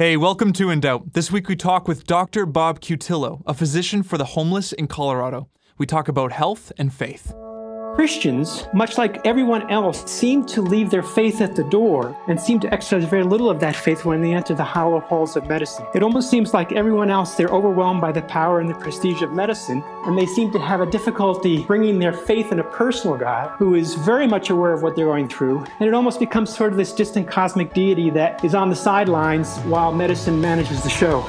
Hey, welcome to In Doubt. This week we talk with Dr. Bob Cutillo, a physician for the homeless in Colorado. We talk about health and faith. Christians, much like everyone else, seem to leave their faith at the door and seem to exercise very little of that faith when they enter the hollow halls of medicine. It almost seems like everyone else, they're overwhelmed by the power and the prestige of medicine, and they seem to have a difficulty bringing their faith in a personal God who is very much aware of what they're going through. And it almost becomes sort of this distant cosmic deity that is on the sidelines while medicine manages the show.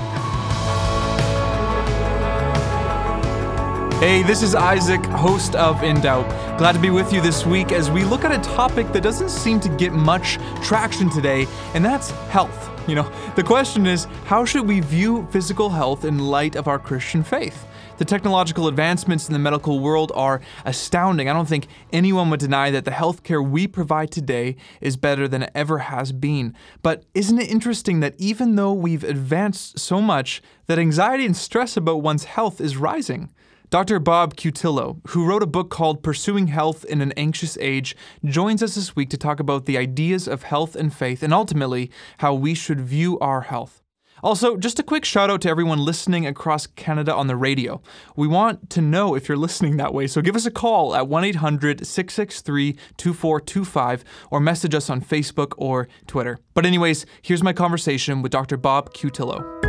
Hey, this is Isaac, host of In Doubt. Glad to be with you this week as we look at a topic that doesn't seem to get much traction today, and that's health. You know, the question is how should we view physical health in light of our Christian faith? The technological advancements in the medical world are astounding. I don't think anyone would deny that the healthcare we provide today is better than it ever has been. But isn't it interesting that even though we've advanced so much, that anxiety and stress about one's health is rising? Dr. Bob Cutillo, who wrote a book called Pursuing Health in an Anxious Age, joins us this week to talk about the ideas of health and faith and ultimately how we should view our health. Also, just a quick shout out to everyone listening across Canada on the radio. We want to know if you're listening that way, so give us a call at 1 800 663 2425 or message us on Facebook or Twitter. But, anyways, here's my conversation with Dr. Bob Cutillo.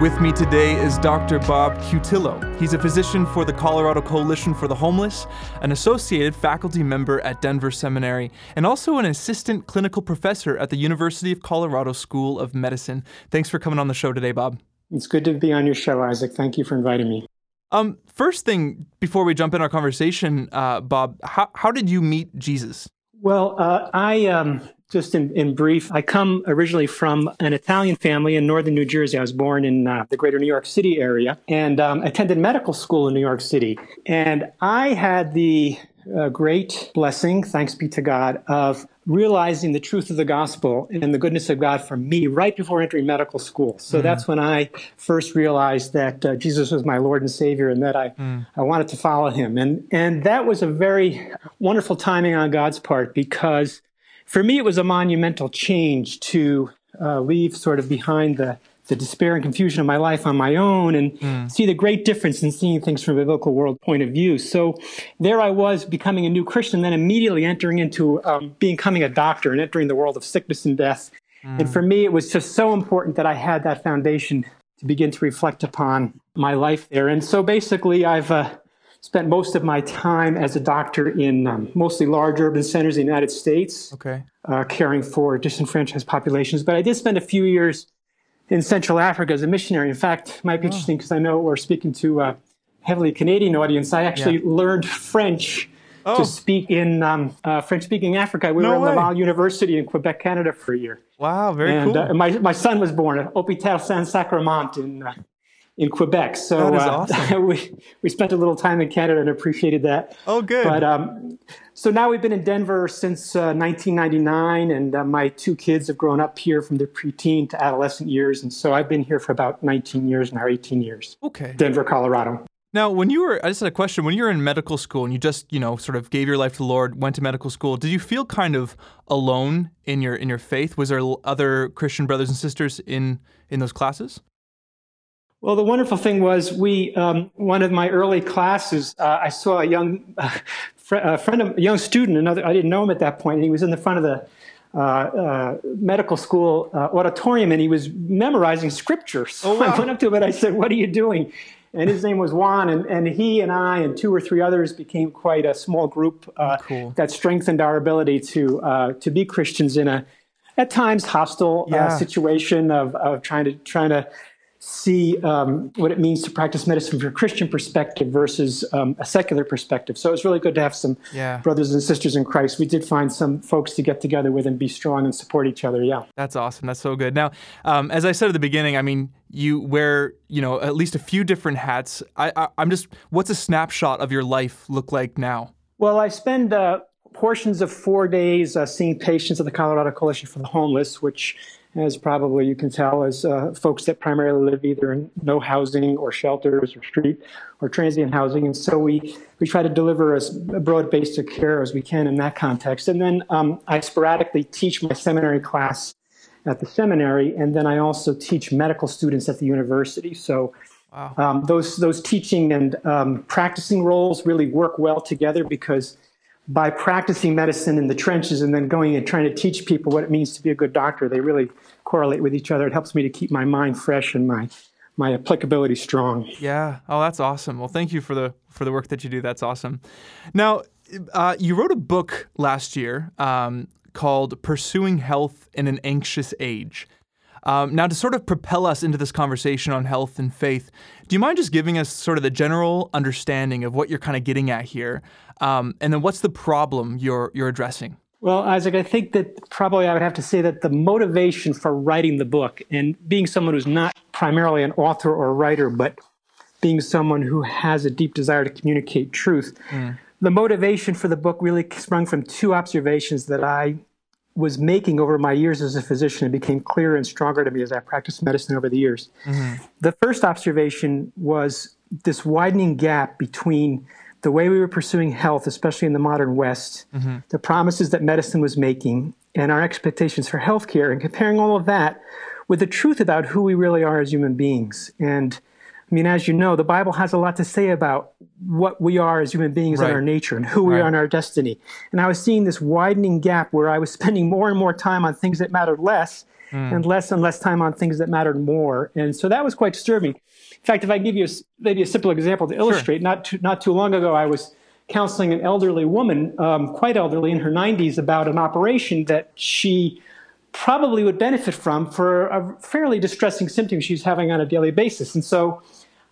With me today is Dr. Bob Cutillo. He's a physician for the Colorado Coalition for the Homeless, an associated faculty member at Denver Seminary, and also an assistant clinical professor at the University of Colorado School of Medicine. Thanks for coming on the show today, Bob. It's good to be on your show, Isaac. Thank you for inviting me. Um, first thing, before we jump in our conversation, uh, Bob, how, how did you meet Jesus? Well, uh, I um, just in, in brief, I come originally from an Italian family in northern New Jersey. I was born in uh, the greater New York City area and um, attended medical school in New York City. And I had the uh, great blessing, thanks be to God, of realizing the truth of the gospel and the goodness of God for me right before entering medical school. So mm. that's when I first realized that uh, Jesus was my Lord and Savior and that I, mm. I wanted to follow him. And, and that was a very wonderful timing on God's part because for me, it was a monumental change to uh, leave sort of behind the, the despair and confusion of my life on my own and mm. see the great difference in seeing things from a biblical world point of view. So there I was becoming a new Christian, then immediately entering into um, becoming a doctor and entering the world of sickness and death. Mm. And for me, it was just so important that I had that foundation to begin to reflect upon my life there. And so basically, I've uh, spent most of my time as a doctor in um, mostly large urban centers in the United States, okay. uh, caring for disenfranchised populations. But I did spend a few years in Central Africa as a missionary. In fact, it might be oh. interesting because I know we're speaking to a heavily Canadian audience. I actually yeah. learned French oh. to speak in um, uh, French-speaking Africa. We no were at Laval University in Quebec, Canada, for a year. Wow, very and, cool. Uh, my my son was born at Hôpital Saint-Sacrement in uh, in Quebec. So uh, awesome. we we spent a little time in Canada and appreciated that. Oh, good. But um, so now we've been in Denver since uh, 1999, and uh, my two kids have grown up here from their preteen to adolescent years, and so I've been here for about 19 years now, 18 years. Okay. Denver, Colorado. Now, when you were, I just had a question. When you were in medical school and you just, you know, sort of gave your life to the Lord, went to medical school, did you feel kind of alone in your in your faith? Was there other Christian brothers and sisters in in those classes? Well, the wonderful thing was we um, one of my early classes. Uh, I saw a young uh, fr- a friend, of, a young student. Another, I didn't know him at that point. And he was in the front of the uh, uh medical school uh, auditorium, and he was memorizing scripture. So oh, wow. I went up to him and I said, "What are you doing?" And his name was Juan, and, and he and I and two or three others became quite a small group uh, cool. that strengthened our ability to to be Christians in a at times hostile yeah. situation of, of trying to trying to see um, what it means to practice medicine from a Christian perspective versus um, a secular perspective. So it's really good to have some yeah. brothers and sisters in Christ. We did find some folks to get together with and be strong and support each other. Yeah, that's awesome. That's so good. Now, um, as I said at the beginning, I mean, you wear you know at least a few different hats. I, I, I'm just, what's a snapshot of your life look like now? Well, I spend. Uh, portions of four days uh, seeing patients at the Colorado Coalition for the Homeless, which as probably you can tell, as uh, folks that primarily live either in no housing or shelters or street or transient housing. And so we, we try to deliver as broad based care as we can in that context. And then um, I sporadically teach my seminary class at the seminary, and then I also teach medical students at the university. So wow. um, those, those teaching and um, practicing roles really work well together because by practicing medicine in the trenches and then going and trying to teach people what it means to be a good doctor, they really correlate with each other. It helps me to keep my mind fresh and my my applicability strong. Yeah. Oh, that's awesome. Well, thank you for the for the work that you do. That's awesome. Now, uh, you wrote a book last year um, called "Pursuing Health in an Anxious Age." Um, now, to sort of propel us into this conversation on health and faith, do you mind just giving us sort of the general understanding of what you're kind of getting at here, um, and then what's the problem you're you're addressing? Well, Isaac, I think that probably I would have to say that the motivation for writing the book and being someone who's not primarily an author or writer, but being someone who has a deep desire to communicate truth, mm. the motivation for the book really sprung from two observations that I was making over my years as a physician and became clearer and stronger to me as I practiced medicine over the years. Mm-hmm. The first observation was this widening gap between the way we were pursuing health, especially in the modern West, mm-hmm. the promises that medicine was making, and our expectations for healthcare, and comparing all of that with the truth about who we really are as human beings. And I mean, as you know, the Bible has a lot to say about what we are as human beings right. and our nature and who we right. are in our destiny. And I was seeing this widening gap where I was spending more and more time on things that mattered less mm. and less and less time on things that mattered more. And so that was quite disturbing. In fact, if I give you a, maybe a simple example to illustrate, sure. not, too, not too long ago, I was counseling an elderly woman, um, quite elderly in her 90s, about an operation that she probably would benefit from for a fairly distressing symptom she's having on a daily basis. And so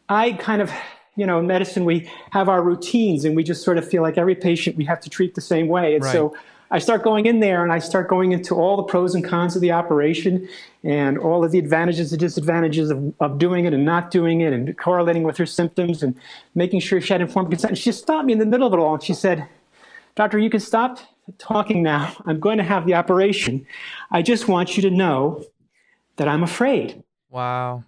I kind of, you know, in medicine, we have our routines and we just sort of feel like every patient we have to treat the same way. And right. so I start going in there and I start going into all the pros and cons of the operation and all of the advantages and disadvantages of, of doing it and not doing it and correlating with her symptoms and making sure she had informed consent. And she stopped me in the middle of it all and she said, Doctor, you can stop talking now. I'm going to have the operation. I just want you to know that I'm afraid. Wow.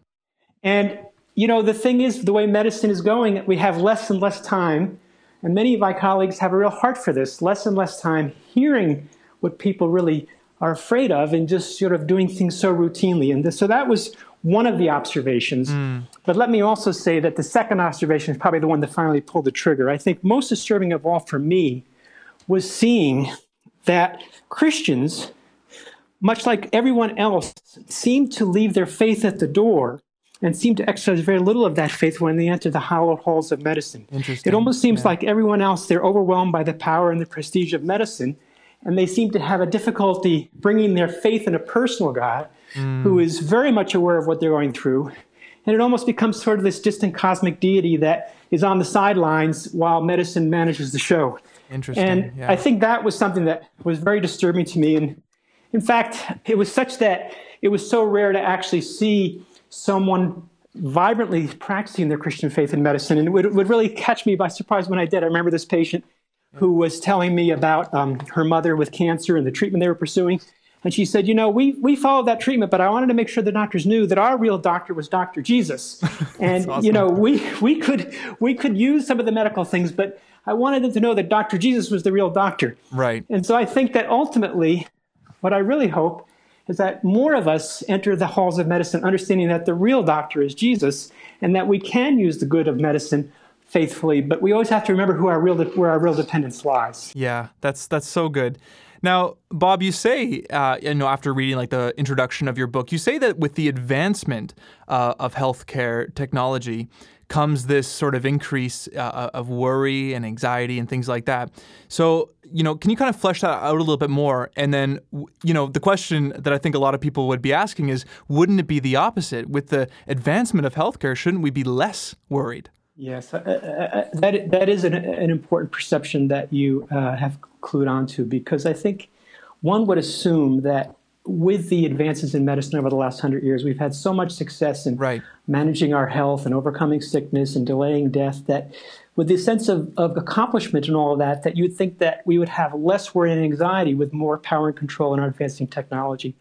And, you know, the thing is, the way medicine is going, we have less and less time and many of my colleagues have a real heart for this, less and less time hearing what people really are afraid of and just sort of doing things so routinely. And this, so that was one of the observations. Mm. But let me also say that the second observation is probably the one that finally pulled the trigger. I think most disturbing of all for me was seeing that Christians, much like everyone else, seem to leave their faith at the door and seem to exercise very little of that faith when they enter the hallowed halls of medicine. It almost seems yeah. like everyone else, they're overwhelmed by the power and the prestige of medicine, and they seem to have a difficulty bringing their faith in a personal God mm. who is very much aware of what they're going through. And it almost becomes sort of this distant cosmic deity that is on the sidelines while medicine manages the show. Interesting. And yeah. I think that was something that was very disturbing to me. And in fact, it was such that it was so rare to actually see someone vibrantly practicing their Christian faith in medicine. And it would, would really catch me by surprise when I did. I remember this patient who was telling me about um, her mother with cancer and the treatment they were pursuing. And she said, You know, we, we followed that treatment, but I wanted to make sure the doctors knew that our real doctor was Dr. Jesus. and, awesome. you know, we, we, could, we could use some of the medical things, but I wanted them to know that Dr. Jesus was the real doctor. Right. And so I think that ultimately, what I really hope is that more of us enter the halls of medicine understanding that the real doctor is Jesus and that we can use the good of medicine faithfully, but we always have to remember who our real where our real dependence lies. Yeah, that's that's so good. Now, Bob, you say, uh, you know, after reading like the introduction of your book, you say that with the advancement uh, of healthcare technology, comes this sort of increase uh, uh, of worry and anxiety and things like that. So, you know, can you kind of flesh that out a little bit more? And then, you know, the question that I think a lot of people would be asking is wouldn't it be the opposite? With the advancement of healthcare, shouldn't we be less worried? Yes, uh, uh, uh that, that is an, an, important perception that you uh, have clued onto because I think one would assume that with the advances in medicine over the last hundred years, we've had so much success in right. managing our health and overcoming sickness and delaying death that with this sense of, of accomplishment and all of that, that you'd think that we would have less worry and anxiety with more power and control in our advancing technology.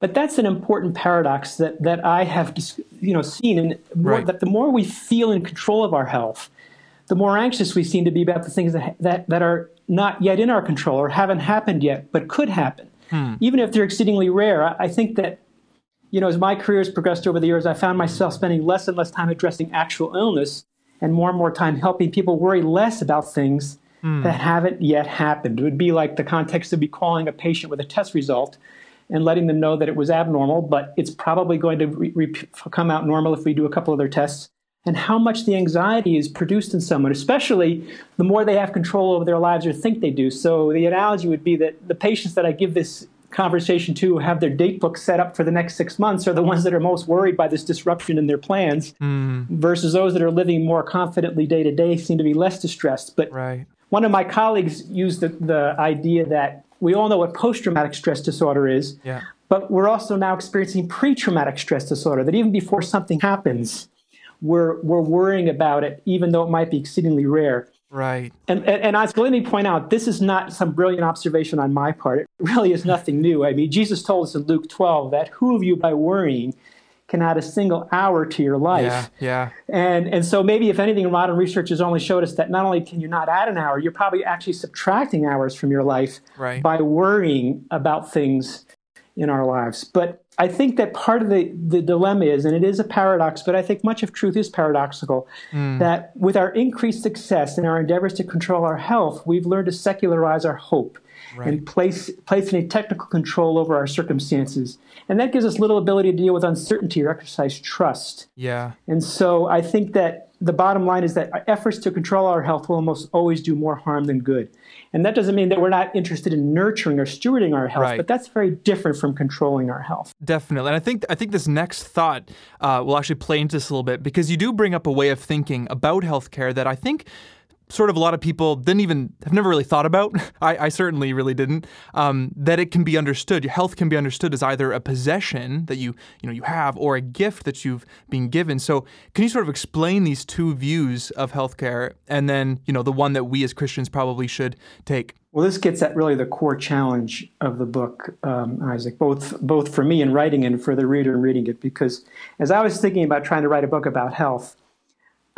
But that's an important paradox that, that I have you know seen, and right. that the more we feel in control of our health, the more anxious we seem to be about the things that, that, that are not yet in our control or haven't happened yet, but could happen. Hmm. Even if they're exceedingly rare, I, I think that you know, as my career has progressed over the years, I found myself spending less and less time addressing actual illness and more and more time helping people worry less about things mm. that haven't yet happened. It would be like the context of be calling a patient with a test result and letting them know that it was abnormal, but it's probably going to re- re- come out normal if we do a couple other tests. And how much the anxiety is produced in someone, especially the more they have control over their lives or think they do. So the analogy would be that the patients that I give this conversation to have their date book set up for the next six months are the ones that are most worried by this disruption in their plans mm. versus those that are living more confidently day to day seem to be less distressed. But right. one of my colleagues used the, the idea that we all know what post traumatic stress disorder is, yeah. but we're also now experiencing pre traumatic stress disorder, that even before something happens, we're, we're worrying about it, even though it might be exceedingly rare. Right. And, and, and Oscar, let me point out, this is not some brilliant observation on my part. It really is nothing new. I mean, Jesus told us in Luke 12 that who of you by worrying can add a single hour to your life? Yeah, yeah. And, and so maybe if anything, modern research has only showed us that not only can you not add an hour, you're probably actually subtracting hours from your life right. by worrying about things in our lives. But I think that part of the, the dilemma is, and it is a paradox, but I think much of truth is paradoxical, mm. that with our increased success in our endeavors to control our health, we've learned to secularize our hope right. and place, place a technical control over our circumstances. And that gives us little ability to deal with uncertainty or exercise trust. Yeah. And so I think that the bottom line is that our efforts to control our health will almost always do more harm than good. And that doesn't mean that we're not interested in nurturing or stewarding our health, right. but that's very different from controlling our health. Definitely. And I think I think this next thought uh, will actually play into this a little bit because you do bring up a way of thinking about healthcare that I think sort of a lot of people didn't even have never really thought about. I, I certainly really didn't. Um, that it can be understood. Your health can be understood as either a possession that you you know you have or a gift that you've been given. So can you sort of explain these two views of healthcare and then you know the one that we as Christians probably should take? Well, this gets at really the core challenge of the book, um, Isaac, both both for me in writing and for the reader in reading it. Because as I was thinking about trying to write a book about health,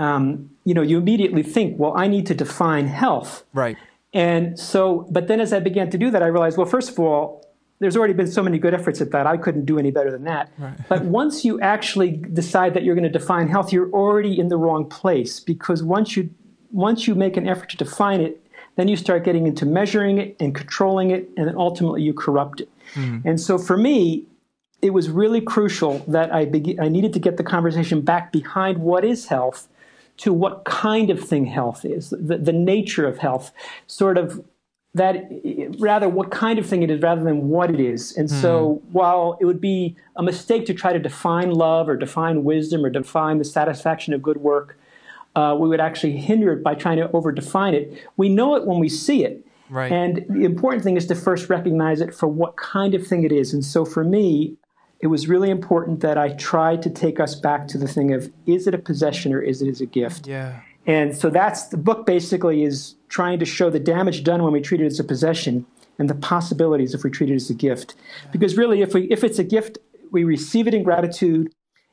um, you know, you immediately think, well, I need to define health. Right. And so, but then as I began to do that, I realized, well, first of all, there's already been so many good efforts at that. I couldn't do any better than that. Right. but once you actually decide that you're going to define health, you're already in the wrong place because once you once you make an effort to define it, then you start getting into measuring it and controlling it, and then ultimately you corrupt it. Mm. And so for me, it was really crucial that I, be- I needed to get the conversation back behind what is health to what kind of thing health is, the, the nature of health, sort of that rather what kind of thing it is rather than what it is. And so while it would be a mistake to try to define love or define wisdom or define the satisfaction of good work, uh, we would actually hinder it by trying to over define it. We know it when we see it. Right. And the important thing is to first recognize it for what kind of thing it is. And so for me, it was really important that I tried to take us back to the thing of is it a possession or is it as a gift? Yeah. And so that's the book basically is trying to show the damage done when we treat it as a possession and the possibilities if we treat it as a gift. Because really if we if it's a gift, we receive it in gratitude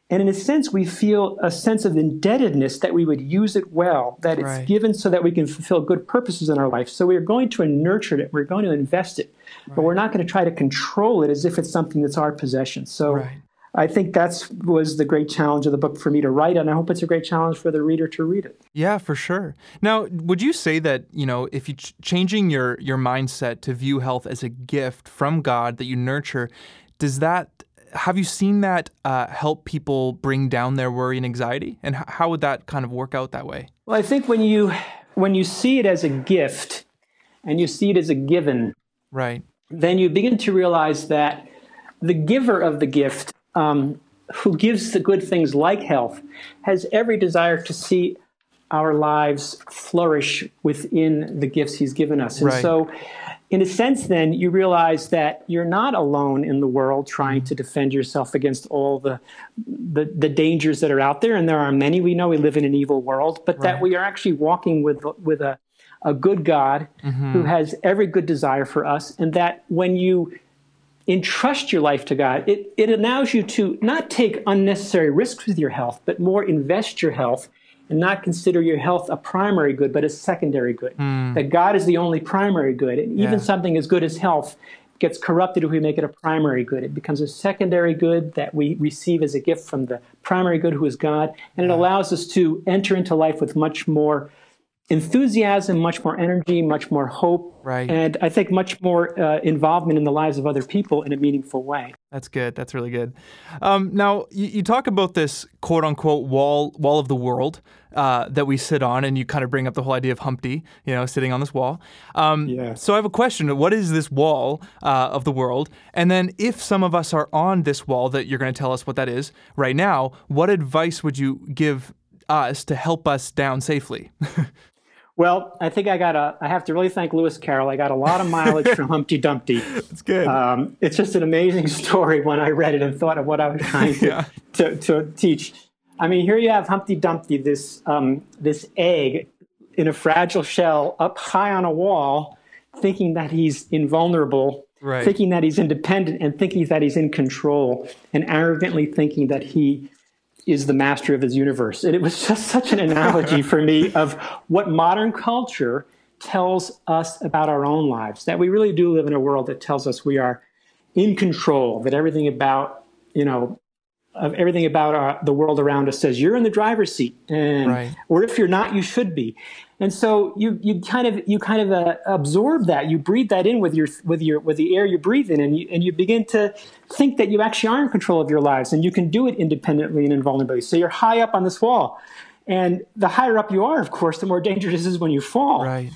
and in a sense we feel a sense of indebtedness that we would use it well, that it's Right. given so that we can fulfill good purposes in our life. So we're going to nurture it, we're going to invest it, but we're not going to try to control it as if it's something that's our possession. So Right. I think that's was the great challenge of the book for me to write, and I hope it's a great challenge for the reader to read it. Yeah, for sure. Now, would you say that you know if you ch- changing your your mindset to view health as a gift from God that you nurture, does that have you seen that uh, help people bring down their worry and anxiety? And h- how would that kind of work out that way? Well, I think when you when you see it as a gift and you see it as a given, Right. then you begin to realize that the giver of the gift, um, who gives the good things like health, has every desire to see our lives flourish within the gifts he's given us. And Right. so, in a sense, then you realize that you're not alone in the world trying to defend yourself against all the, the the dangers that are out there, and there are many. We know we live in an evil world, but that we are actually walking with with a a good God mm-hmm. who has every good desire for us, and that when you entrust your life to God, it, it allows you to not take unnecessary risks with your health, but more invest your health and not consider your health a primary good, but a secondary good. Mm. That God is the only primary good. And even yeah. something as good as health gets corrupted if we make it a primary good. It becomes a secondary good that we receive as a gift from the primary good who is God. And it allows us to enter into life with much more enthusiasm, much more energy, much more hope, right. and I think much more uh, involvement in the lives of other people in a meaningful way. That's good. That's really good. Um, now you, you, talk about this quote unquote wall wall of the world uh, that we sit on, and you kind of bring up the whole idea of Humpty, you know, sitting on this wall. Um, yeah. So I have a question: What is this wall uh, of the world? And then, if some of us are on this wall that you're going to tell us what that is right now, what advice would you give us to help us down safely? Well, I think I got a. I have to really thank Lewis Carroll. I got a lot of mileage from Humpty Dumpty. That's good. Um, it's just an amazing story when I read it and thought of what I was trying to, yeah. to, to, teach. I mean, here you have Humpty Dumpty, this um, this egg in a fragile shell up high on a wall, thinking that he's invulnerable, right. thinking that he's independent, and thinking that he's in control, and arrogantly thinking that he is the master of his universe. And it was just such an analogy for me of what modern culture tells us about our own lives that we really do live in a world that tells us we are in control, that everything about, you know, of everything about our, uh, the world around us says you're in the driver's seat, and right. or if you're not, you should be. And so you you kind of you kind of uh, absorb that, you breathe that in with your with your with the air you breathe in, and you and you begin to think that you actually are in control of your lives, and you can do it independently and invulnerably. So you're high up on this wall, and the higher up you are, of course, the more dangerous it is when you fall. Right.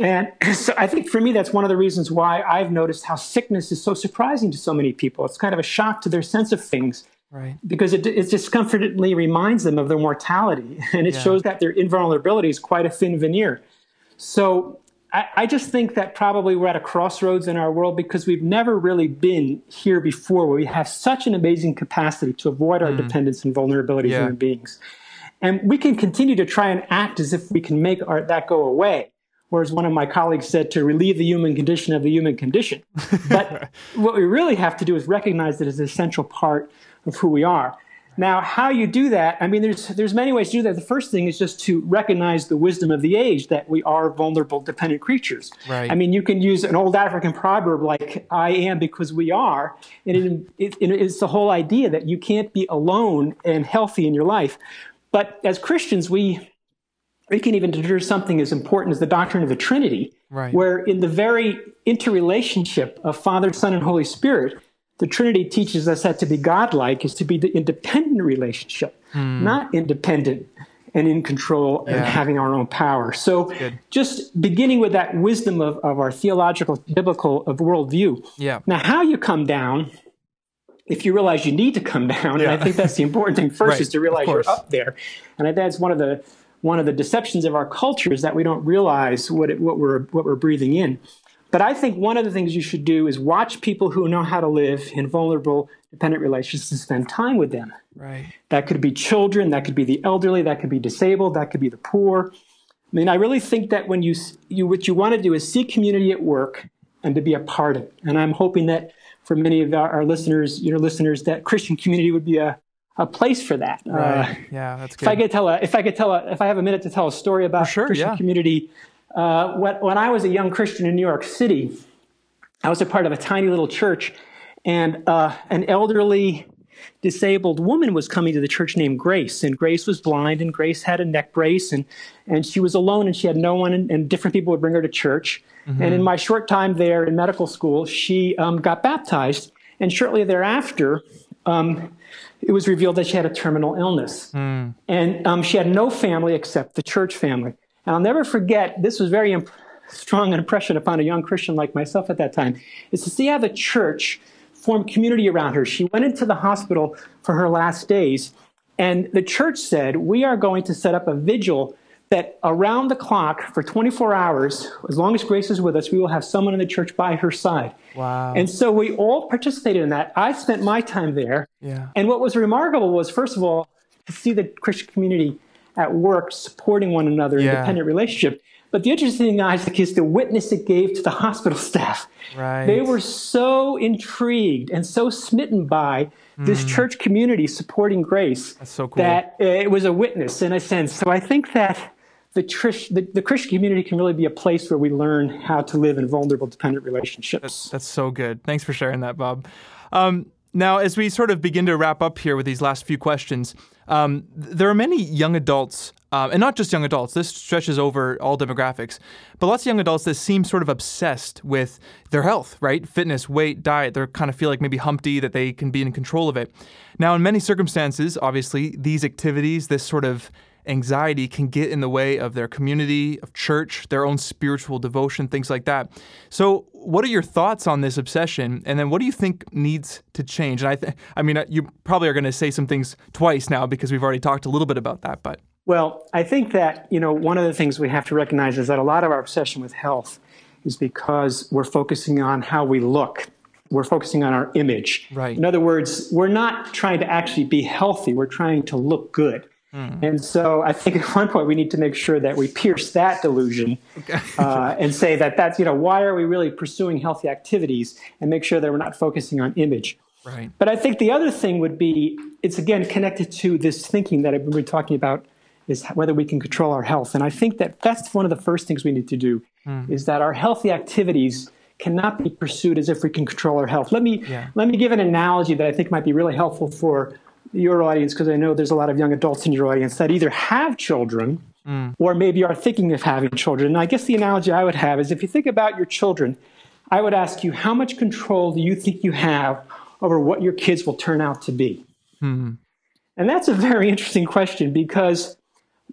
And so I think for me, that's one of the reasons why I've noticed how sickness is so surprising to so many people. It's kind of a shock to their sense of things Right. Because it, it discomfortingly reminds them of their mortality and it yeah. shows that their invulnerability is quite a thin veneer. So I, I, just think that probably we're at a crossroads in our world because we've never really been here before where we have such an amazing capacity to avoid our mm. dependence and vulnerability yeah. as human beings. And we can continue to try and act as if we can make our, that go away. Whereas one of my colleagues said to relieve the human condition of the human condition. But what we really have to do is recognize that it's an essential part of who we are. Now, how you do that, I mean, there's, there's many ways to do that. The first thing is just to recognize the wisdom of the age that we are vulnerable, dependent creatures. Right. I mean, you can use an old African proverb like, I am because we are. And it, it, it's the whole idea that you can't be alone and healthy in your life. But as Christians, we, we can even introduce something as important as the doctrine of the Trinity, right. where in the very interrelationship of Father, Son, and Holy Spirit, the Trinity teaches us that to be godlike is to be the independent relationship, mm. not independent and in control yeah. and having our own power. So, just beginning with that wisdom of, of our theological, biblical of worldview. Yeah. Now, how you come down, if you realize you need to come down, yeah. and I think that's the important thing first right. is to realize you're up there. And I think that's one of the one of the deceptions of our culture is that we don't realize what it, what we're what we're breathing in. But I think one of the things you should do is watch people who know how to live in vulnerable, dependent relationships and spend time with them. Right. That could be children, that could be the elderly, that could be disabled, that could be the poor. I mean, I really think that when you, you what you want to do is see community at work and to be a part of it. And I'm hoping that for many of our, our listeners, your listeners, that Christian community would be a, a place for that. Right. Uh, yeah, that's good. If I could tell a, if I could tell a, if I have a minute to tell a story about sure, Christian yeah. community uh, when I was a young Christian in New York City, I was a part of a tiny little church, and uh, an elderly disabled woman was coming to the church named Grace, and Grace was blind, and Grace had a neck brace, and and she was alone, and she had no one, and, and different people would bring her to church. Mm-hmm. And in my short time there in medical school, she um, got baptized, and shortly thereafter. Um, it was revealed that she had a terminal illness. Mm. And um, she had no family except the church family. And I'll never forget, this was very strong an impression upon a young Christian like myself at that time, is to see how the church formed community around her. She went into the hospital for her last days, and the church said, We are going to set up a vigil that around the clock for 24 hours, as long as Grace is with us, we will have someone in the church by her side. Wow. And so we all participated in that. I spent my time there. Yeah. And what was remarkable was, first of all, to see the Christian community at work supporting one another in Yeah. a dependent relationship. But the interesting thing, Isaac, is the witness it gave to the hospital staff. Right. They were so intrigued and so smitten by this church community supporting grace Hmm. That's so cool. that it was a witness in a sense. So I think that the, trish, the, the Christian community can really be a place where we learn how to live in vulnerable, dependent relationships. That's so good. Thanks for sharing that, Bob. Um, now, as we sort of begin to wrap up here with these last few questions, um, there are many young adults, uh, and not just young adults, this stretches over all demographics, but lots of young adults that seem sort of obsessed with their health, right? Fitness, weight, diet. They kind of feel like maybe Humpty, that they can be in control of it. Now, in many circumstances, obviously, these activities, this sort of anxiety can get in the way of their community, of church, their own spiritual devotion, things like that. So, what are your thoughts on this obsession? And then what do you think needs to change? And I th- I mean, uh, you probably are going to say some things twice now because we've already talked a little bit about that, but Well, I think that, you know, one of the things we have to recognize is that a lot of our obsession with health is because we're focusing on how we look. We're focusing on our image. Right. In other words, we're not trying to actually be healthy, we're trying to look good. And so I think at one point we need to make sure that we pierce that delusion uh, and say that that's, you know, why are we really pursuing healthy activities and make sure that we're not focusing on image. right. But I think the other thing would be it's again connected to this thinking that I've been talking about is whether we can control our health. And I think that that's one of the first things we need to do is that our healthy activities cannot be pursued as if we can control our health. Let me Yeah. let me give an analogy that I think might be really helpful for your audience because I know there's a lot of young adults in your audience that either have children mm. or maybe are thinking of having children. And I guess the analogy I would have is if you think about your children, I would ask you, how much control do you think you have over what your kids will turn out to be? Hmm. And that's a very interesting question because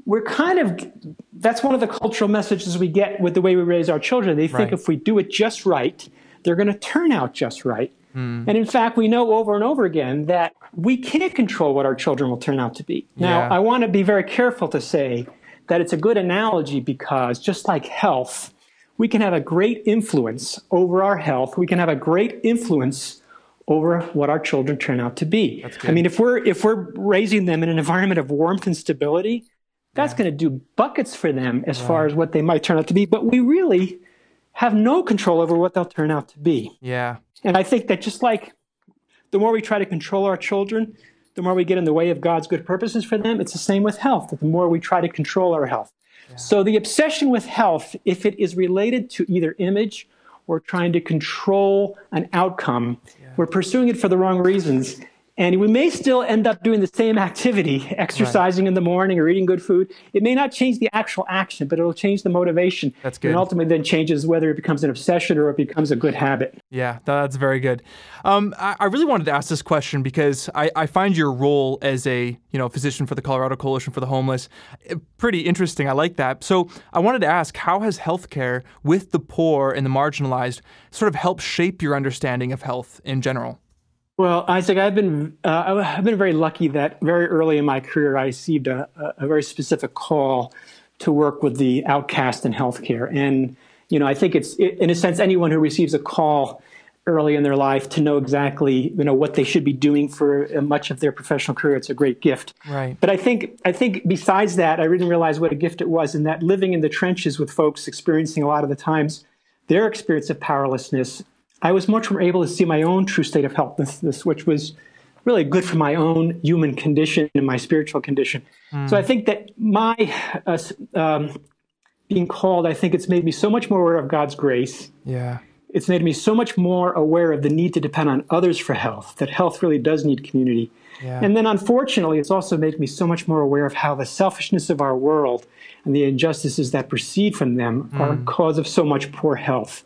we're kind of, that's one of the cultural messages we get with the way we raise our children. They think Right. if we do it just right, they're going to turn out just right. Hmm. And in fact, we know over and over again that we can't control what our children will turn out to be. Now, Yeah. I want to be very careful to say that it's a good analogy because just like health, we can have a great influence over our health. We can have a great influence over what our children turn out to be. I mean, if we're if we're raising them in an environment of warmth and stability, that's going to do buckets for them as far as what they might turn out to be. But we really have no control over what they'll turn out to be. Yeah. And I think that just like the more we try to control our children, the more we get in the way of God's good purposes for them. It's the same with health. That the more we try to control our health. So the obsession with health, if it is related to either image or trying to control an outcome, we're pursuing it for the wrong reasons. And we may still end up doing the same activity, exercising in the morning or eating good food. It may not change the actual action, but it'll change the motivation. That's good. And ultimately then changes whether it becomes an obsession or it becomes a good habit. Yeah, that's very good. Um, I, I really wanted to ask this question because I, I find your role as a you know physician for the Colorado Coalition for the Homeless eh, pretty interesting. I like that. So I wanted to ask, how has healthcare with the poor and the marginalized sort of helped shape your understanding of health in general? Well, Isaac, I've been uh, I've been very lucky that very early in my career I received a, a very specific call to work with the outcast in healthcare, and you know I think it's in a sense anyone who receives a call early in their life to know exactly you know what they should be doing for uh, much of their professional career. It's a great gift. Right. But I think I think besides that, I didn't realize what a gift it was, and that living in the trenches with folks experiencing a lot of the times their experience of powerlessness, I was much more able to see my own true state of helplessness, which was really good for my own human condition and my spiritual condition. So I think that my uh, um, being called, I think it's made me so much more aware of God's grace. Yeah. It's made me so much more aware of the need to depend on others for health, that health really does need community. Yeah. And then unfortunately, it's also made me so much more aware of how the selfishness of our world and the injustices that proceed from them are a cause of so much poor health.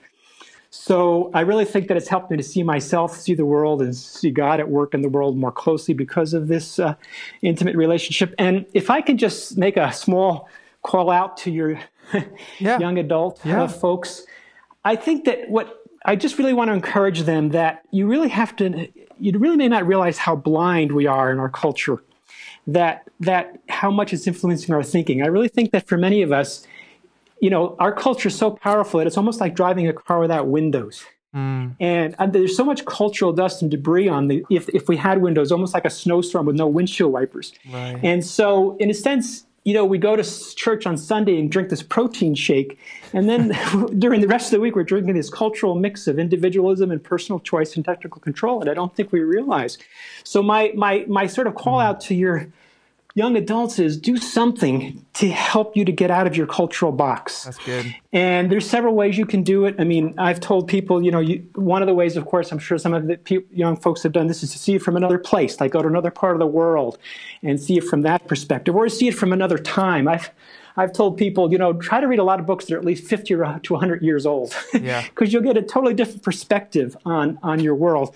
So I really think that it's helped me to see myself, see the world, and see God at work in the world more closely because of this uh, intimate relationship. And if I can just make a small call out to your Yeah. young adult Yeah. uh, folks, I think that what I just really want to encourage them that you really have to, you really may not realize how blind we are in our culture, that that how much it's influencing our thinking. I really think that for many of us, you know, our culture is so powerful that it's almost like driving a car without windows. Mm. And, and there's so much cultural dust and debris on the if if we had windows, almost like a snowstorm with no windshield wipers. Right. And so, in a sense, you know, we go to church on Sunday and drink this protein shake. And then during the rest of the week, we're drinking this cultural mix of individualism and personal choice and technical control. And I don't think we realize. So, my, my, my sort of call mm. out to your young adults is do something to help you to get out of your cultural box. That's good. And there's several ways you can do it. I mean, I've told people, you know, you, one of the ways, of course, I'm sure some of the pe- young folks have done this is to see it from another place, like go to another part of the world and see it from that perspective, or see it from another time. I've I've told people, you know, try to read a lot of books that are at least 50 or to 100 years old, because yeah. you'll get a totally different perspective on on your world.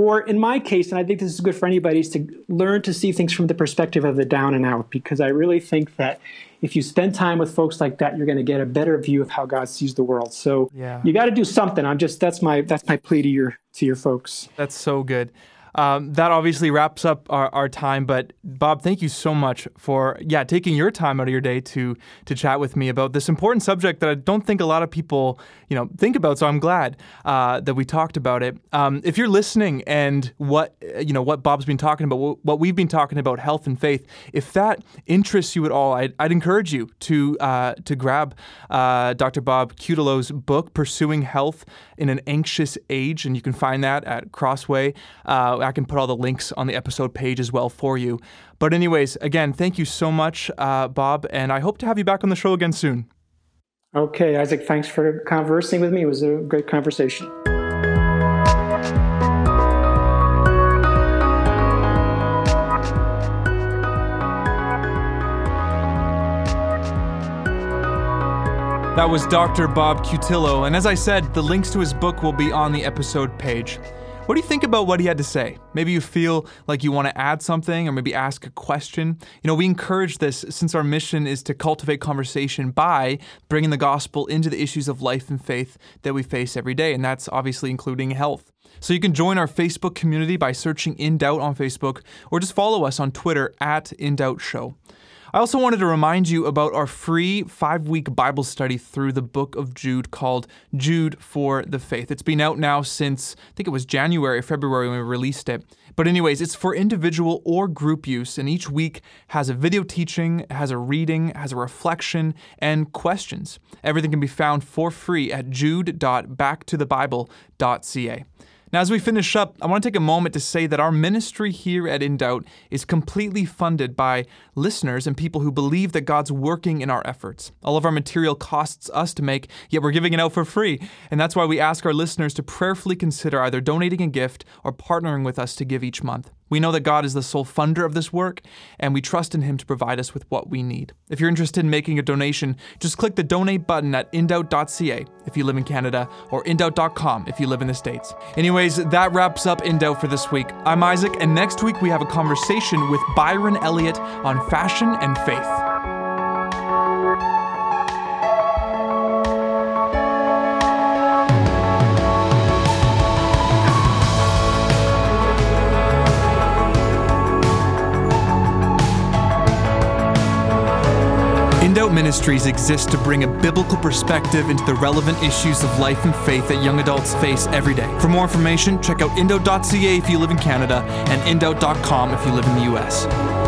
Or in my case, and I think this is good for anybody, is to learn to see things from the perspective of the down and out, because I really think that if you spend time with folks like that, you're going to get a better view of how God sees the world. So yeah. you got to do something. I'm just that's my that's my plea to your to your folks. That's so good. Um, that obviously wraps up our, our time. But Bob, thank you so much for yeah taking your time out of your day to to chat with me about this important subject that I don't think a lot of people you know think about. So I'm glad uh, that we talked about it. Um, if you're listening and what you know what Bob's been talking about, what we've been talking about, health and faith, if that interests you at all, I'd, I'd encourage you to uh, to grab uh, Dr. Bob Cutillo's book, Pursuing Health in an Anxious Age, and you can find that at Crossway. Uh, I can put all the links on the episode page as well for you. But, anyways, again, thank you so much, uh, Bob, and I hope to have you back on the show again soon. Okay, Isaac, thanks for conversing with me. It was a great conversation. That was Dr. Bob Cutillo, and as I said, the links to his book will be on the episode page. What do you think about what he had to say? Maybe you feel like you want to add something or maybe ask a question. You know, we encourage this since our mission is to cultivate conversation by bringing the gospel into the issues of life and faith that we face every day, and that's obviously including health. So you can join our Facebook community by searching In Doubt on Facebook or just follow us on Twitter at In Doubt Show. I also wanted to remind you about our free five week Bible study through the book of Jude called Jude for the Faith. It's been out now since, I think it was January February when we released it. But, anyways, it's for individual or group use, and each week has a video teaching, has a reading, has a reflection, and questions. Everything can be found for free at jude.backtothebible.ca. Now, as we finish up, I want to take a moment to say that our ministry here at In Doubt is completely funded by listeners and people who believe that God's working in our efforts. All of our material costs us to make, yet we're giving it out for free. And that's why we ask our listeners to prayerfully consider either donating a gift or partnering with us to give each month. We know that God is the sole funder of this work, and we trust in Him to provide us with what we need. If you're interested in making a donation, just click the donate button at indoubt.ca if you live in Canada, or indoubt.com if you live in the States. Anyways, that wraps up In Doubt for this week. I'm Isaac, and next week we have a conversation with Byron Elliott on fashion and faith. Doubt Ministries exists to bring a biblical perspective into the relevant issues of life and faith that young adults face every day. For more information, check out indoubt.ca if you live in Canada and indoubt.com if you live in the US.